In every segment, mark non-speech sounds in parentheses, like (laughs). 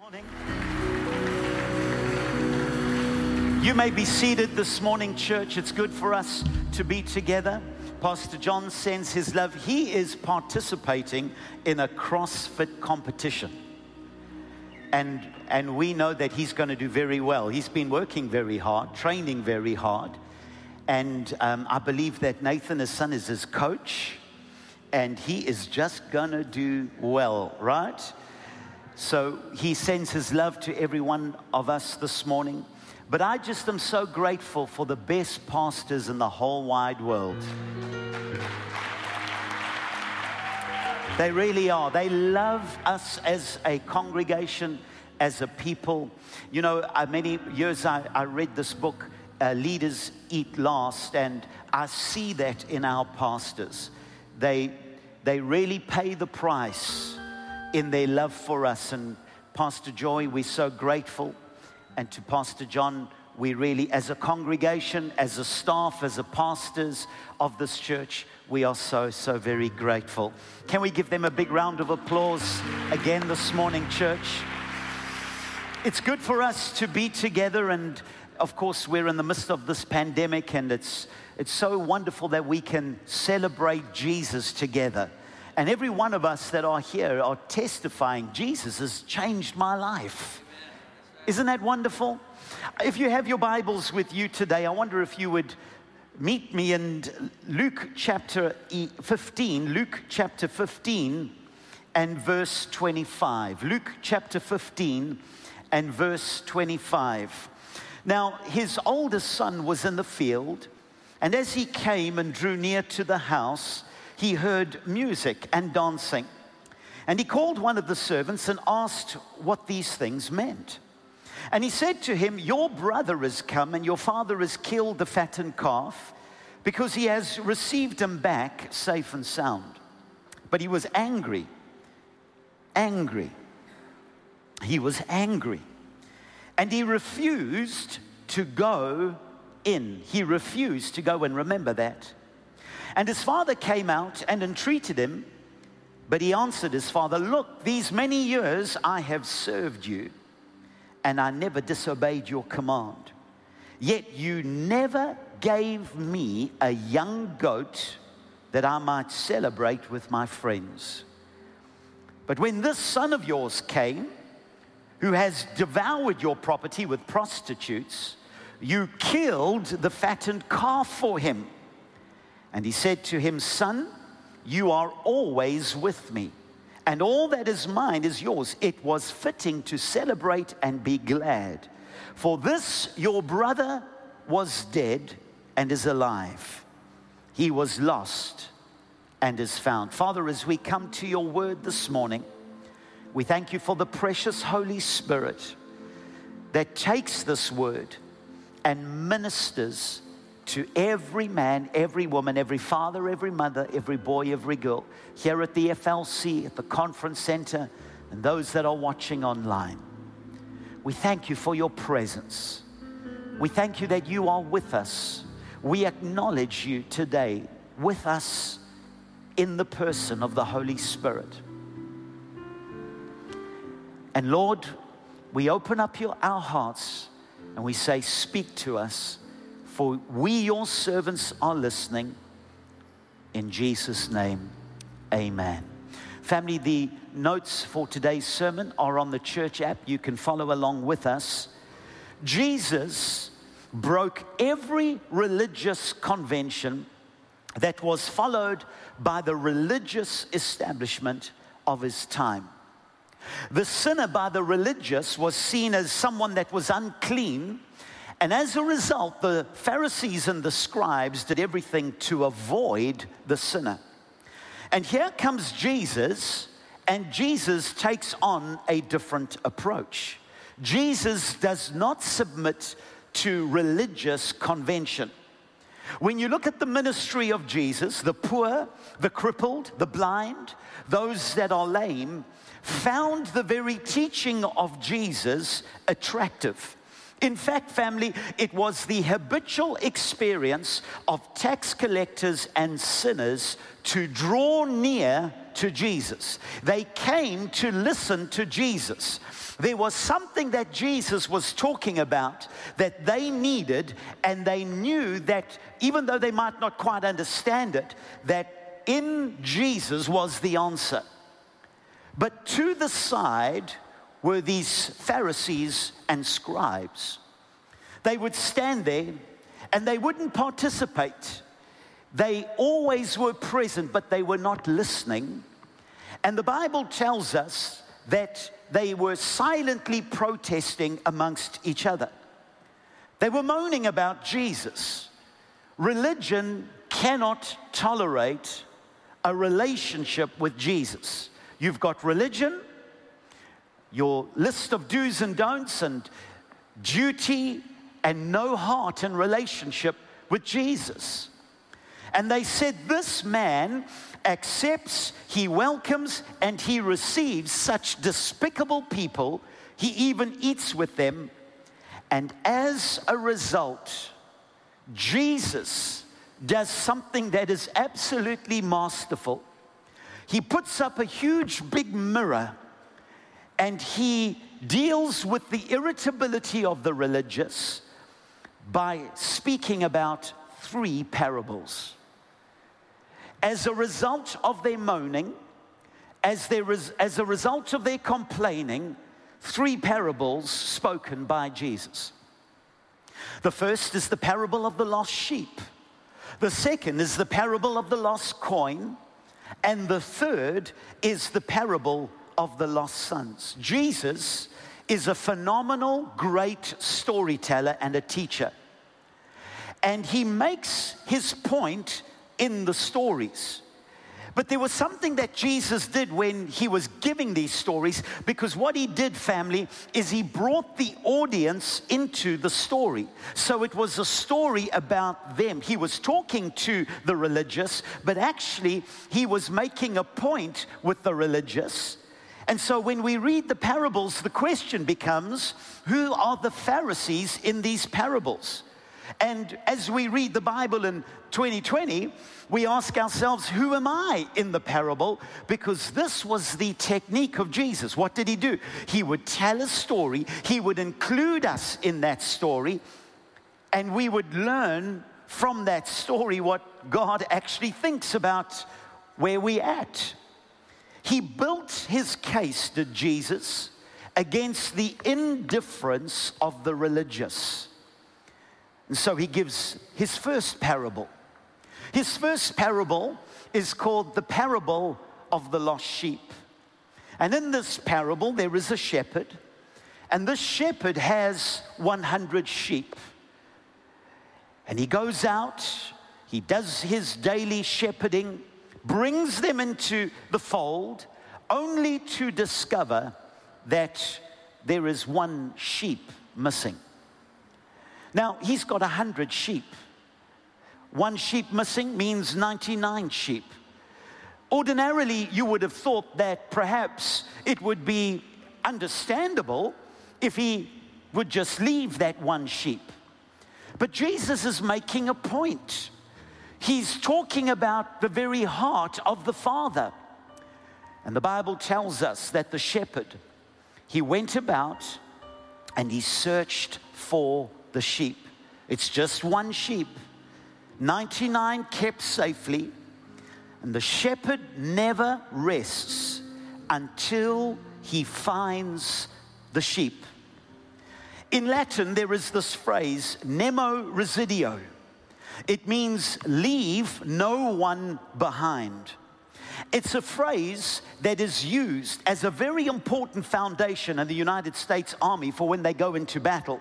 Morning. You may be seated this morning, church. It's good for us to be together. Pastor John sends his love. He is participating in a CrossFit competition. And, and we know that he's going to do very well. He's been working very hard, training very hard. And um, I believe that Nathan, his son, is his coach. And he is just going to do well, right? So he sends his love to every one of us this morning. But I just am so grateful for the best pastors in the whole wide world. They really are. They love us as a congregation, as a people. You know, many years I, I read this book, uh, Leaders Eat Last, and I see that in our pastors. They, they really pay the price in their love for us. And Pastor Joy, we're so grateful. And to Pastor John, we really, as a congregation, as a staff, as a pastors of this church, we are so, so very grateful. Can we give them a big round of applause again this morning, church? It's good for us to be together, and of course, we're in the midst of this pandemic, and it's, it's so wonderful that we can celebrate Jesus together. And every one of us that are here are testifying Jesus has changed my life. Isn't that wonderful? If you have your Bibles with you today, I wonder if you would meet me in Luke chapter 15, Luke chapter 15 and verse 25. Luke chapter 15 and verse 25. Now, his oldest son was in the field, and as he came and drew near to the house, he heard music and dancing. And he called one of the servants and asked what these things meant. And he said to him, Your brother has come, and your father has killed the fattened calf because he has received him back safe and sound. But he was angry. Angry. He was angry. And he refused to go in. He refused to go and remember that. And his father came out and entreated him, but he answered his father, Look, these many years I have served you, and I never disobeyed your command. Yet you never gave me a young goat that I might celebrate with my friends. But when this son of yours came, who has devoured your property with prostitutes, you killed the fattened calf for him. And he said to him, Son, you are always with me, and all that is mine is yours. It was fitting to celebrate and be glad. For this your brother was dead and is alive. He was lost and is found. Father, as we come to your word this morning, we thank you for the precious Holy Spirit that takes this word and ministers to every man, every woman, every father, every mother, every boy, every girl, here at the FLC, at the conference center, and those that are watching online. We thank you for your presence. We thank you that you are with us. We acknowledge you today with us in the person of the Holy Spirit. And Lord, we open up your, our hearts and we say, Speak to us for we, your servants, are listening. In Jesus' name, amen. Family, the notes for today's sermon are on the church app. You can follow along with us. Jesus broke every religious convention that was followed by the religious establishment of his time. The sinner by the religious was seen as someone that was unclean and as a result, the Pharisees and the scribes did everything to avoid the sinner. And here comes Jesus, and Jesus takes on a different approach. Jesus does not submit to religious convention. When you look at the ministry of Jesus, the poor, the crippled, the blind, those that are lame, found the very teaching of Jesus attractive. In fact, family, it was the habitual experience of tax collectors and sinners to draw near to Jesus. They came to listen to Jesus. There was something that Jesus was talking about that they needed, and they knew that even though they might not quite understand it, that in Jesus was the answer. But to the side were these Pharisees and scribes. They would stand there and they wouldn't participate. They always were present, but they were not listening. And the Bible tells us that they were silently protesting amongst each other. They were moaning about Jesus. Religion cannot tolerate a relationship with Jesus. You've got religion, your list of do's and don'ts, and duty, and no heart in relationship with Jesus. And they said, This man accepts, he welcomes, and he receives such despicable people. He even eats with them. And as a result, Jesus does something that is absolutely masterful. He puts up a huge big mirror and he deals with the irritability of the religious by speaking about three parables. As a result of their moaning, as, as a result of their complaining, three parables spoken by Jesus. The first is the parable of the lost sheep. The second is the parable of the lost coin. And the third is the parable of the lost sons. Jesus is a phenomenal, great storyteller and a teacher. And he makes his point in the stories. But there was something that Jesus did when he was giving these stories, because what he did, family, is he brought the audience into the story. So it was a story about them. He was talking to the religious, but actually he was making a point with the religious. And so when we read the parables, the question becomes who are the Pharisees in these parables? And as we read the Bible in 2020, we ask ourselves, who am I in the parable? Because this was the technique of Jesus. What did he do? He would tell a story, he would include us in that story, and we would learn from that story what God actually thinks about where we're at. He built his case, did Jesus, against the indifference of the religious. And so he gives his first parable. His first parable is called the parable of the lost sheep. And in this parable, there is a shepherd, and this shepherd has 100 sheep. And he goes out, he does his daily shepherding, brings them into the fold, only to discover that there is one sheep missing. Now, he's got a hundred sheep. One sheep missing means 99 sheep. Ordinarily, you would have thought that perhaps it would be understandable if he would just leave that one sheep. But Jesus is making a point. He's talking about the very heart of the Father. And the Bible tells us that the shepherd, he went about and he searched for the sheep. It's just one sheep, 99 kept safely, and the shepherd never rests until he finds the sheep. In Latin, there is this phrase, nemo resideo. It means leave no one behind. It's a phrase that is used as a very important foundation in the United States Army for when they go into battle.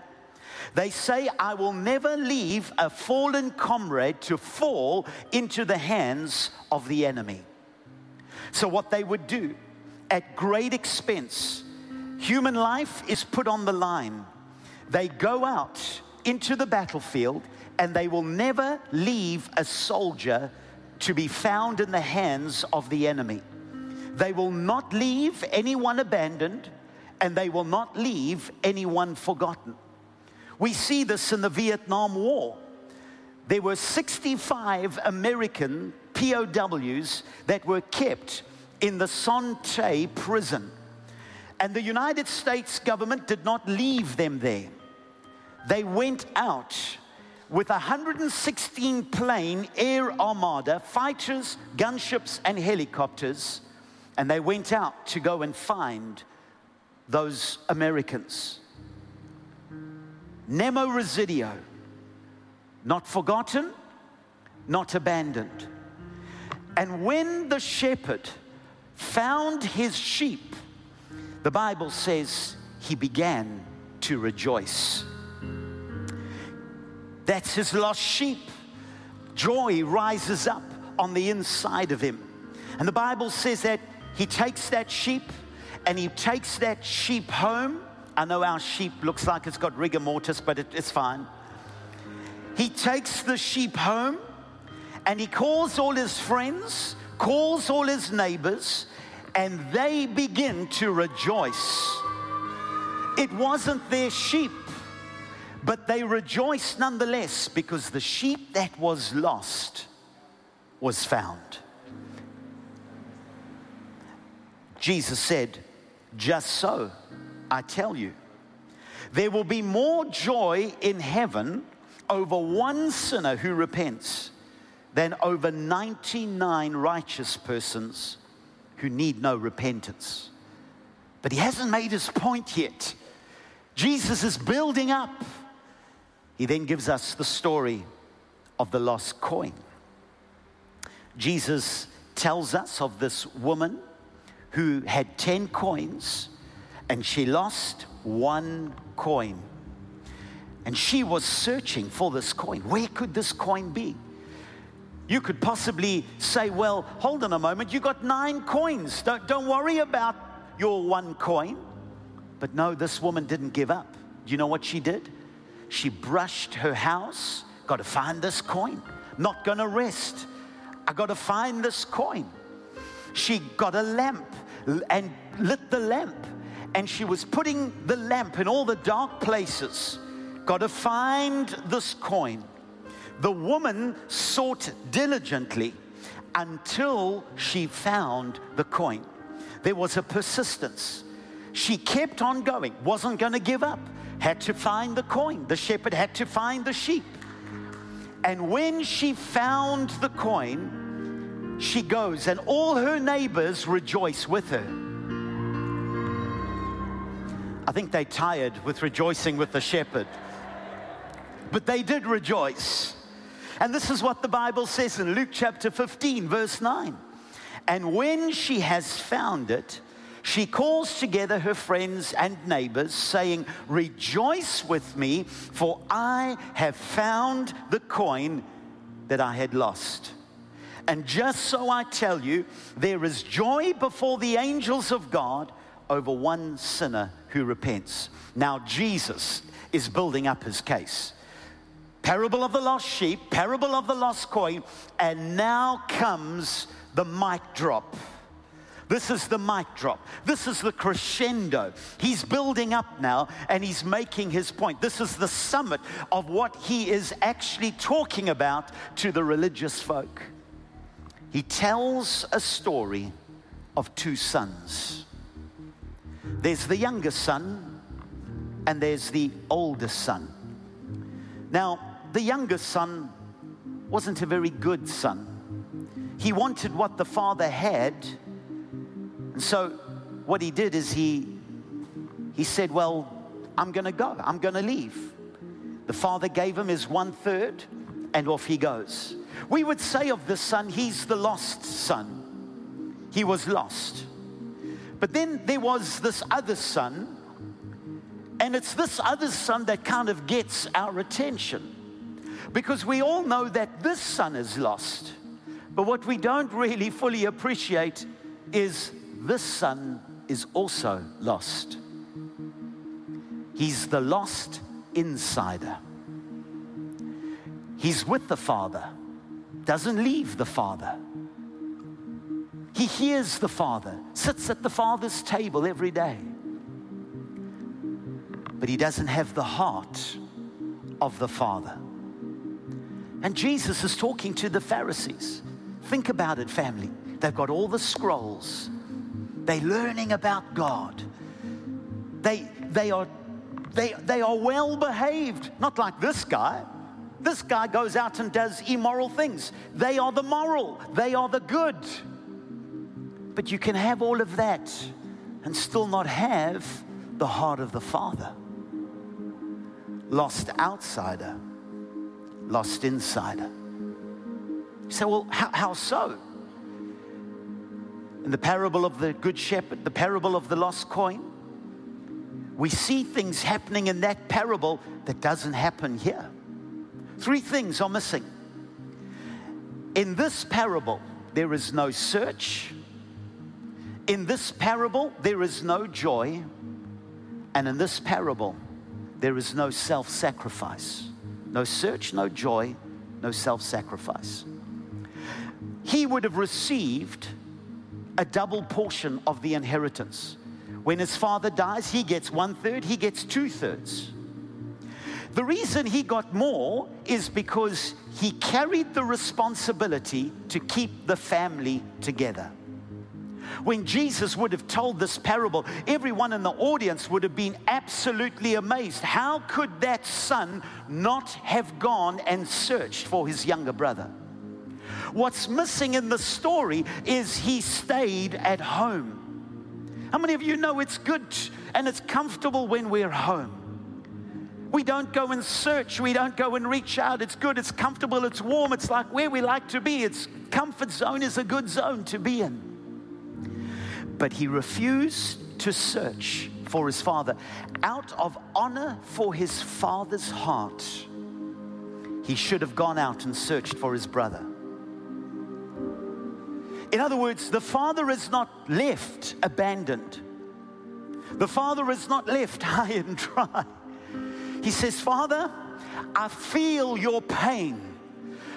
They say, I will never leave a fallen comrade to fall into the hands of the enemy. So, what they would do at great expense, human life is put on the line. They go out into the battlefield and they will never leave a soldier to be found in the hands of the enemy. They will not leave anyone abandoned and they will not leave anyone forgotten. We see this in the Vietnam War. There were 65 American POWs that were kept in the Son Tay prison. And the United States government did not leave them there. They went out with 116 plane air armada, fighters, gunships, and helicopters, and they went out to go and find those Americans. Nemo Resideo, not forgotten, not abandoned. And when the shepherd found his sheep, the Bible says he began to rejoice. That's his lost sheep. Joy rises up on the inside of him. And the Bible says that he takes that sheep and he takes that sheep home. I know our sheep looks like it's got rigor mortis, but it, it's fine. He takes the sheep home and he calls all his friends, calls all his neighbors, and they begin to rejoice. It wasn't their sheep, but they rejoiced nonetheless because the sheep that was lost was found. Jesus said, Just so, I tell you, there will be more joy in heaven over one sinner who repents than over 99 righteous persons who need no repentance. But he hasn't made his point yet. Jesus is building up. He then gives us the story of the lost coin. Jesus tells us of this woman who had 10 coins and she lost one coin. And she was searching for this coin. Where could this coin be? You could possibly say, well, hold on a moment, you got nine coins. Don't, don't worry about your one coin. But no, this woman didn't give up. Do you know what she did? She brushed her house, got to find this coin. Not to rest. I got to find this coin. She got a lamp and lit the lamp. And she was putting the lamp in all the dark places. Got to find this coin. The woman sought diligently until she found the coin. There was a persistence. She kept on going, wasn't going to give up, had to find the coin. The shepherd had to find the sheep. And when she found the coin, she goes, and all her neighbors rejoice with her. I think they tired with rejoicing with the shepherd. But they did rejoice. And this is what the Bible says in Luke chapter 15, verse 9. And when she has found it, she calls together her friends and neighbors, saying, Rejoice with me, for I have found the coin that I had lost. And just so I tell you, there is joy before the angels of God over one sinner who repents. Now, Jesus is building up his case parable of the lost sheep, parable of the lost coin, and now comes the mic drop. This is the mic drop. This is the crescendo. He's building up now and he's making his point. This is the summit of what he is actually talking about to the religious folk. He tells a story of two sons. There's the youngest son and there's the oldest son. Now, the youngest son wasn't a very good son. He wanted what the father had. And so what he did is he he said, "Well, I'm going to go. I'm going to leave." The father gave him his one third, and off he goes. We would say of the son, he's the lost son. He was lost. But then there was this other son, and it's this other son that kind of gets our attention. Because we all know that this son is lost. But what we don't really fully appreciate is this son is also lost. He's the lost insider. He's with the Father, doesn't leave the Father. He hears the Father, sits at the Father's table every day. But he doesn't have the heart of the Father. And Jesus is talking to the Pharisees. Think about it, family. They've got all the scrolls, They're learning about God. They, they, are, they, they are well behaved, not like this guy. This guy goes out and does immoral things. They are the moral, they are the good. But you can have all of that and still not have the heart of the Father. Lost outsider, lost insider. You say, well, how, how so? In the parable of the Good Shepherd, the parable of the lost coin, we see things happening in that parable that doesn't happen here. Three things are missing. In this parable, there is no search. In this parable, there is no joy. And in this parable, there is no self sacrifice. No search, no joy, no self sacrifice. He would have received a double portion of the inheritance. When his father dies, he gets one third, he gets two thirds. The reason he got more is because he carried the responsibility to keep the family together. When Jesus would have told this parable, everyone in the audience would have been absolutely amazed. How could that son not have gone and searched for his younger brother? What's missing in the story is he stayed at home. How many of you know it's good and it's comfortable when we're home? We don't go and search. We don't go and reach out. It's good. It's comfortable. It's warm. It's like where we like to be. It's comfort zone is a good zone to be in. But he refused to search for his father. Out of honor for his father's heart, he should have gone out and searched for his brother. In other words, the father is not left abandoned. The father is not left (laughs) high and dry. He says, Father, I feel your pain.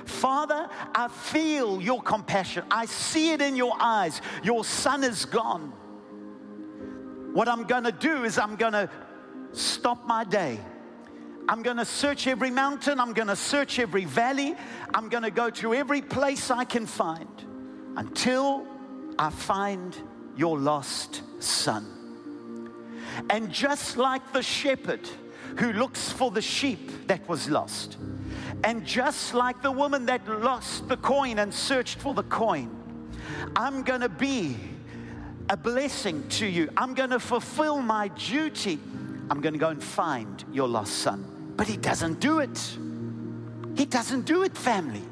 Father, I feel your compassion. I see it in your eyes. Your son is gone. What I'm going to do is I'm going to stop my day. I'm going to search every mountain. I'm going to search every valley. I'm going to go to every place I can find until I find your lost son. And just like the shepherd who looks for the sheep that was lost, and just like the woman that lost the coin and searched for the coin, I'm going to be a blessing to you. I'm going to fulfill my duty. I'm going to go and find your lost son. But he doesn't do it. He doesn't do it, family.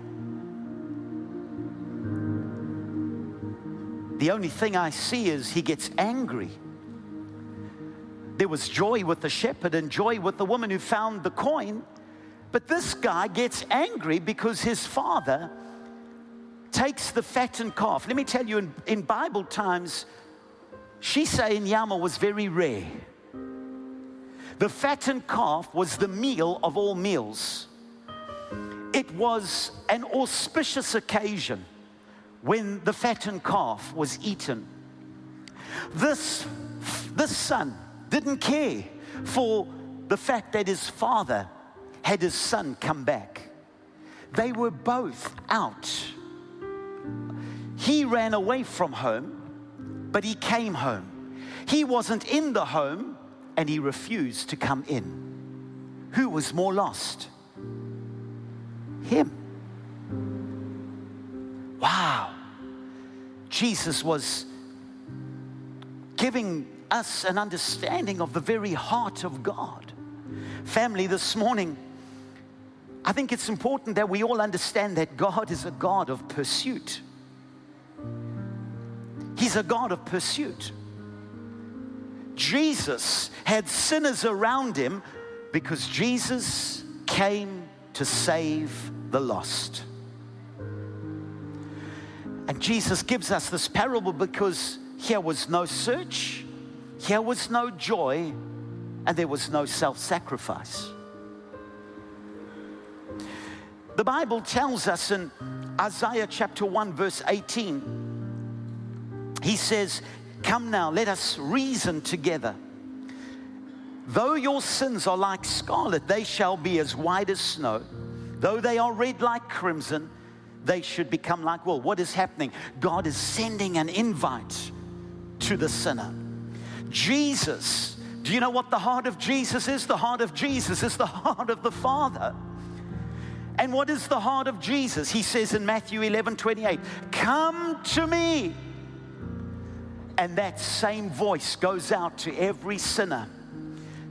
The only thing I see is he gets angry. There was joy with the shepherd and joy with the woman who found the coin. But this guy gets angry because his father takes the fattened calf. Let me tell you, in, in Bible times, Shisa nyama was very rare. The fattened calf was the meal of all meals. It was an auspicious occasion when the fattened calf was eaten. This, this son didn't care for the fact that his father had his son come back. They were both out. He ran away from home, but he came home. He wasn't in the home, and he refused to come in. Who was more lost? Him. Jesus was giving us an understanding of the very heart of God. Family, this morning, I think it's important that we all understand that God is a God of pursuit. He's a God of pursuit. Jesus had sinners around him because Jesus came to save the lost. And Jesus gives us this parable because here was no search, here was no joy, and there was no self sacrifice. The Bible tells us in Isaiah chapter 1, verse 18, he says, Come now, let us reason together. Though your sins are like scarlet, they shall be as white as snow. Though they are red like crimson, they should become like wool. What is happening? God is sending an invite to the sinner. Jesus, do you know what the heart of Jesus is? The heart of Jesus is the heart of the Father. And what is the heart of Jesus? He says in Matthew 11 28, Come to me. And that same voice goes out to every sinner.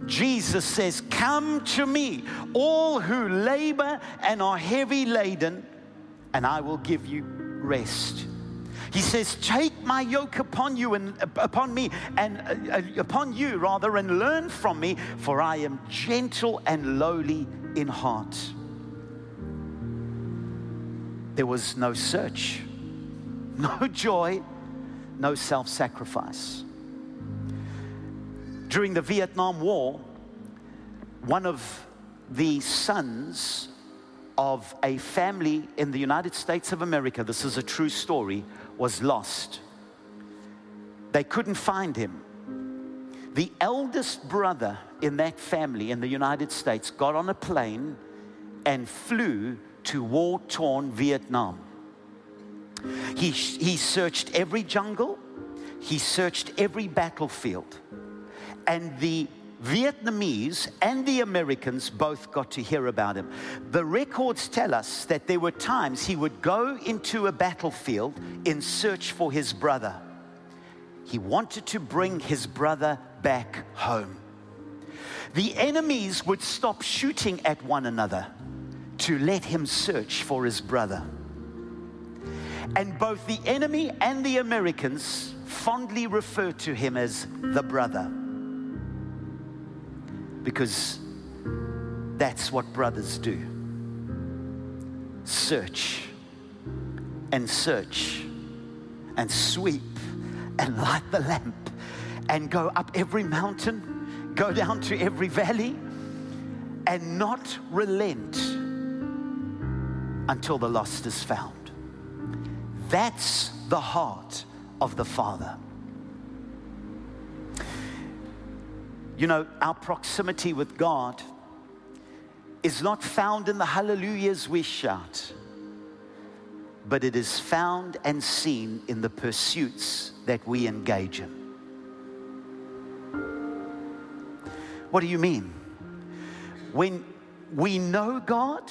Jesus says, Come to me, all who labor and are heavy laden, and I will give you rest. He says, Take my yoke upon you and upon me, and uh, uh, upon you rather, and learn from me, for I am gentle and lowly in heart. There was no search, (laughs) no joy, no self sacrifice. During the Vietnam War, one of the sons of a family in the United States of America, this is a true story, was lost. They couldn't find him. The eldest brother in that family in the United States got on a plane and flew to war torn Vietnam. He, he searched every jungle, he searched every battlefield, and the Vietnamese and the Americans both got to hear about him. The records tell us that there were times he would go into a battlefield in search for his brother. He wanted to bring his brother back home. The enemies would stop shooting at one another to let him search for his brother. And both the enemy and the Americans fondly refer to him as the brother because that's what brothers do search and search and sweep and (laughs) light the lamp and go up every mountain, go down to every valley, and not relent until the lost is found. That's the heart of the Father. You know, our proximity with God is not found in the hallelujahs we shout, but it is found and seen in the pursuits that we engage in. What do you mean? When we know God,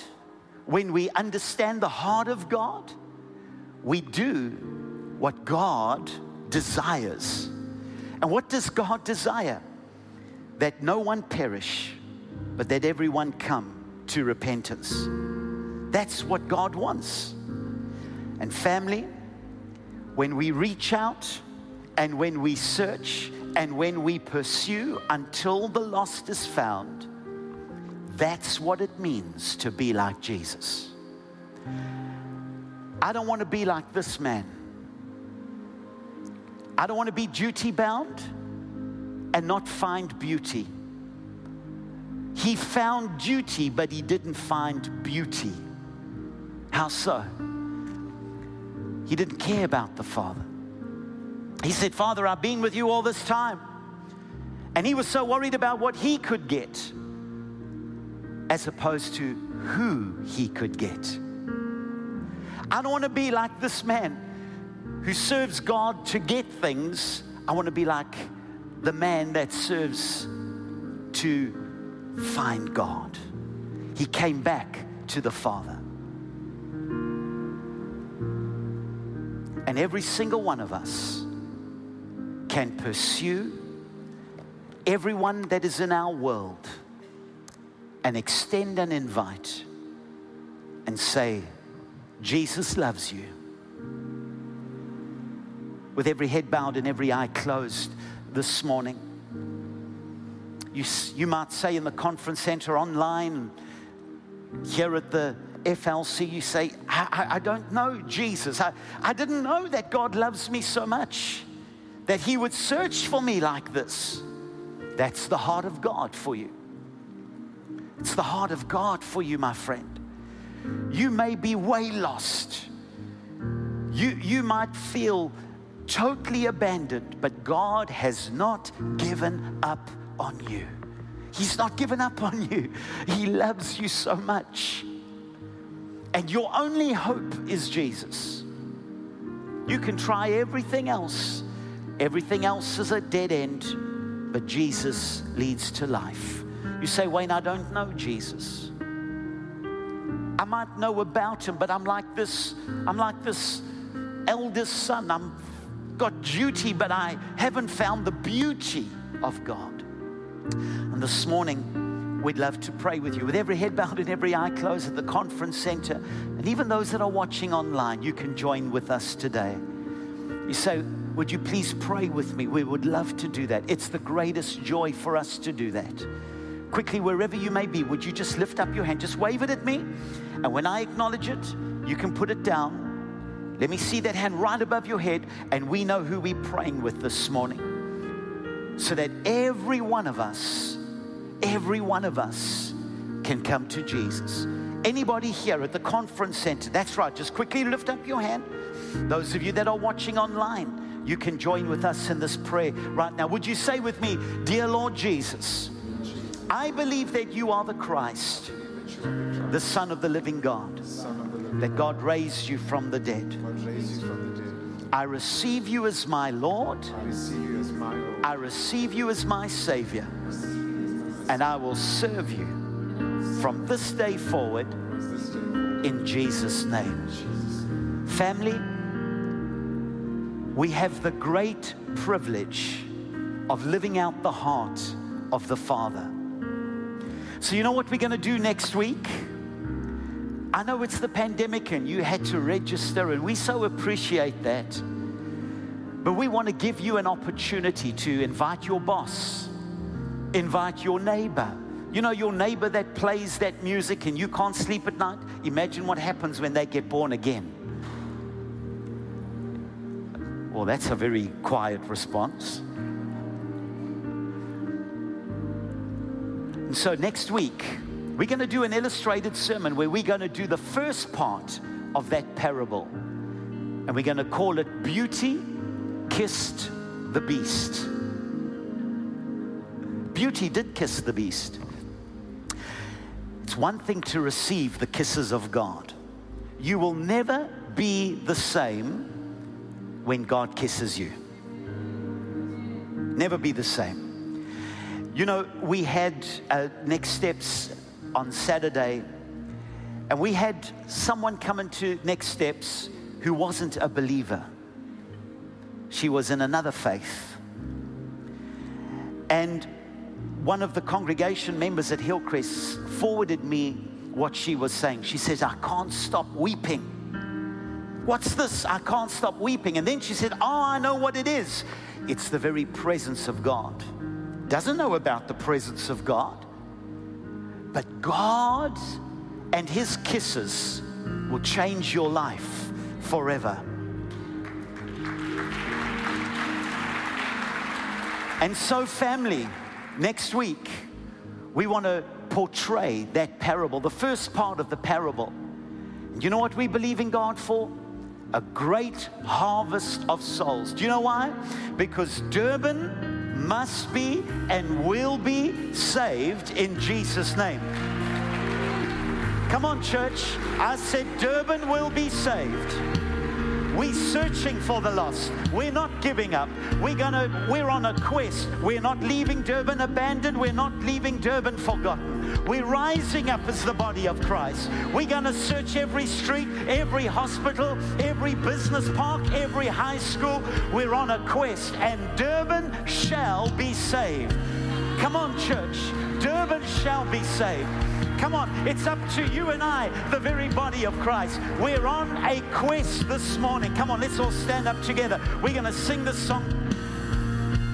when we understand the heart of God, we do what God desires. And what does God desire? That no one perish, but that everyone come to repentance. That's what God wants. And family, when we reach out and when we search and when we pursue until the lost is found, that's what it means to be like Jesus. I don't want to be like this man. I don't want to be duty bound and not find beauty. He found duty, but he didn't find beauty. How so? He didn't care about the Father. He said, Father, I've been with you all this time. And he was so worried about what he could get as opposed to who he could get. I don't want to be like this man who serves God to get things. I want to be like the man that serves to find God. He came back to the Father. And every single one of us can pursue everyone that is in our world and extend an invite and say, Jesus loves you. With every head bowed and every eye closed, this morning. You, you might say in the conference center online, here at the FLC, you say, I, I, I don't know Jesus. I, I didn't know that God loves me so much, that He would search for me like this. That's the heart of God for you. It's the heart of God for you, my friend. You may be way lost. You, you might feel totally abandoned, but God has not given up on you. He's not given up on you. He loves you so much. And your only hope is Jesus. You can try everything else Everything else is a dead end, but Jesus leads to life. You say, Wayne, I don't know Jesus. I might know about him, but I'm like this, I'm like this eldest son. I'm got duty, but I haven't found the beauty of God. And this morning, we'd love to pray with you with every head bowed and every eye closed at the conference center. And even those that are watching online, you can join with us today. So, Would you please pray with me? We would love to do that. It's the greatest joy for us to do that. Quickly, wherever you may be, would you just lift up your hand? Just wave it at me. And when I acknowledge it, you can put it down. Let me see that hand right above your head, and we know who we're praying with this morning. So that every one of us, every one of us can come to Jesus. Anybody here at the conference center, that's right, just quickly lift up your hand. Those of you that are watching online, you can join with us in this prayer right now. Would you say with me, Dear Lord Jesus, I believe that you are the Christ, the Son of the living God, that God raised you from the dead. I receive you as my Lord. I receive you as my Savior. And I will serve you from this day forward in Jesus' name. Family, we have the great privilege of living out the heart of the Father. So, you know what we're going to do next week? I know it's the pandemic and you had to register, and we so appreciate that. But we want to give you an opportunity to invite your boss, invite your neighbor. You know, your neighbor that plays that music and you can't sleep at night? Imagine what happens when they get born again. Well, that's a very quiet response. And so next week, we're going to do an illustrated sermon where we're going to do the first part of that parable. And we're going to call it Beauty Kissed the Beast. Beauty did kiss the beast. It's one thing to receive the kisses of God. You will never be the same when God kisses you. Never be the same. You know, we had uh, next steps on Saturday, and we had someone come into next steps who wasn't a believer. She was in another faith. And one of the congregation members at Hillcrest forwarded me what she was saying. She says, I can't stop weeping What's this? I can't stop weeping. And then she said, Oh, I know what it is. It's the very presence of God. Doesn't know about the presence of God. But God and His kisses will change your life forever. And so, family, next week, we want to portray that parable, the first part of the parable. You know what we believe in God for? a great harvest of souls. Do you know why? Because Durban must be and will be saved in Jesus' name. Come on, church. I said Durban will be saved. We're searching for the lost. We're not giving up. We're gonna we're on a quest. We're not leaving Durban abandoned. We're not leaving Durban forgotten. We're rising up as the body of Christ. We're gonna search every street, every hospital, every business park, every high school. We're on a quest, and Durban shall be saved. Come on, church. Durban shall be saved. Come on, it's up to you and I, the very body of Christ. We're on a quest this morning. Come on, let's all stand up together. We're going to sing this song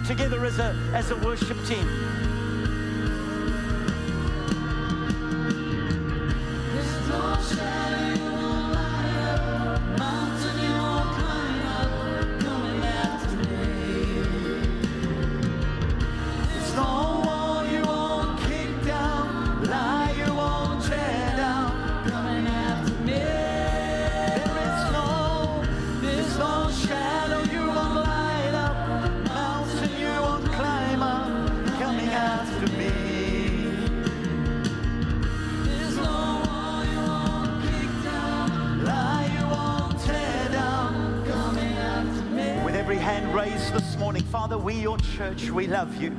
together as a, as a worship team. shine. Church, we love you.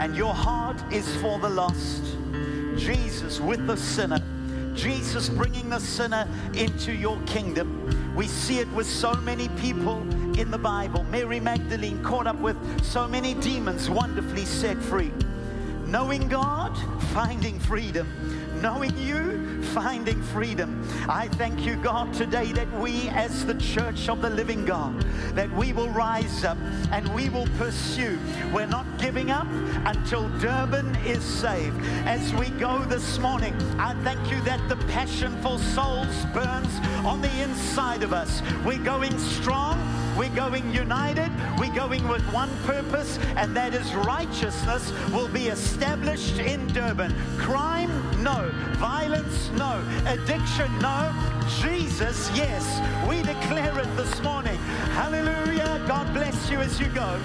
And your heart is for the lost. Jesus with the sinner. Jesus bringing the sinner into your kingdom. We see it with so many people in the Bible. Mary Magdalene caught up with so many demons, wonderfully set free. Knowing God, finding freedom knowing you, finding freedom. I thank you, God, today that we, as the church of the living God, that we will rise up and we will pursue. We're not giving up until Durban is saved. As we go this morning, I thank you that the passion for souls burns on the inside of us. We're going strong. We're going united. We're going with one purpose, and that is righteousness will be established in Durban. Crime, no. Violence, no. Addiction, no. Jesus, yes. We declare it this morning. Hallelujah. God bless you as you go.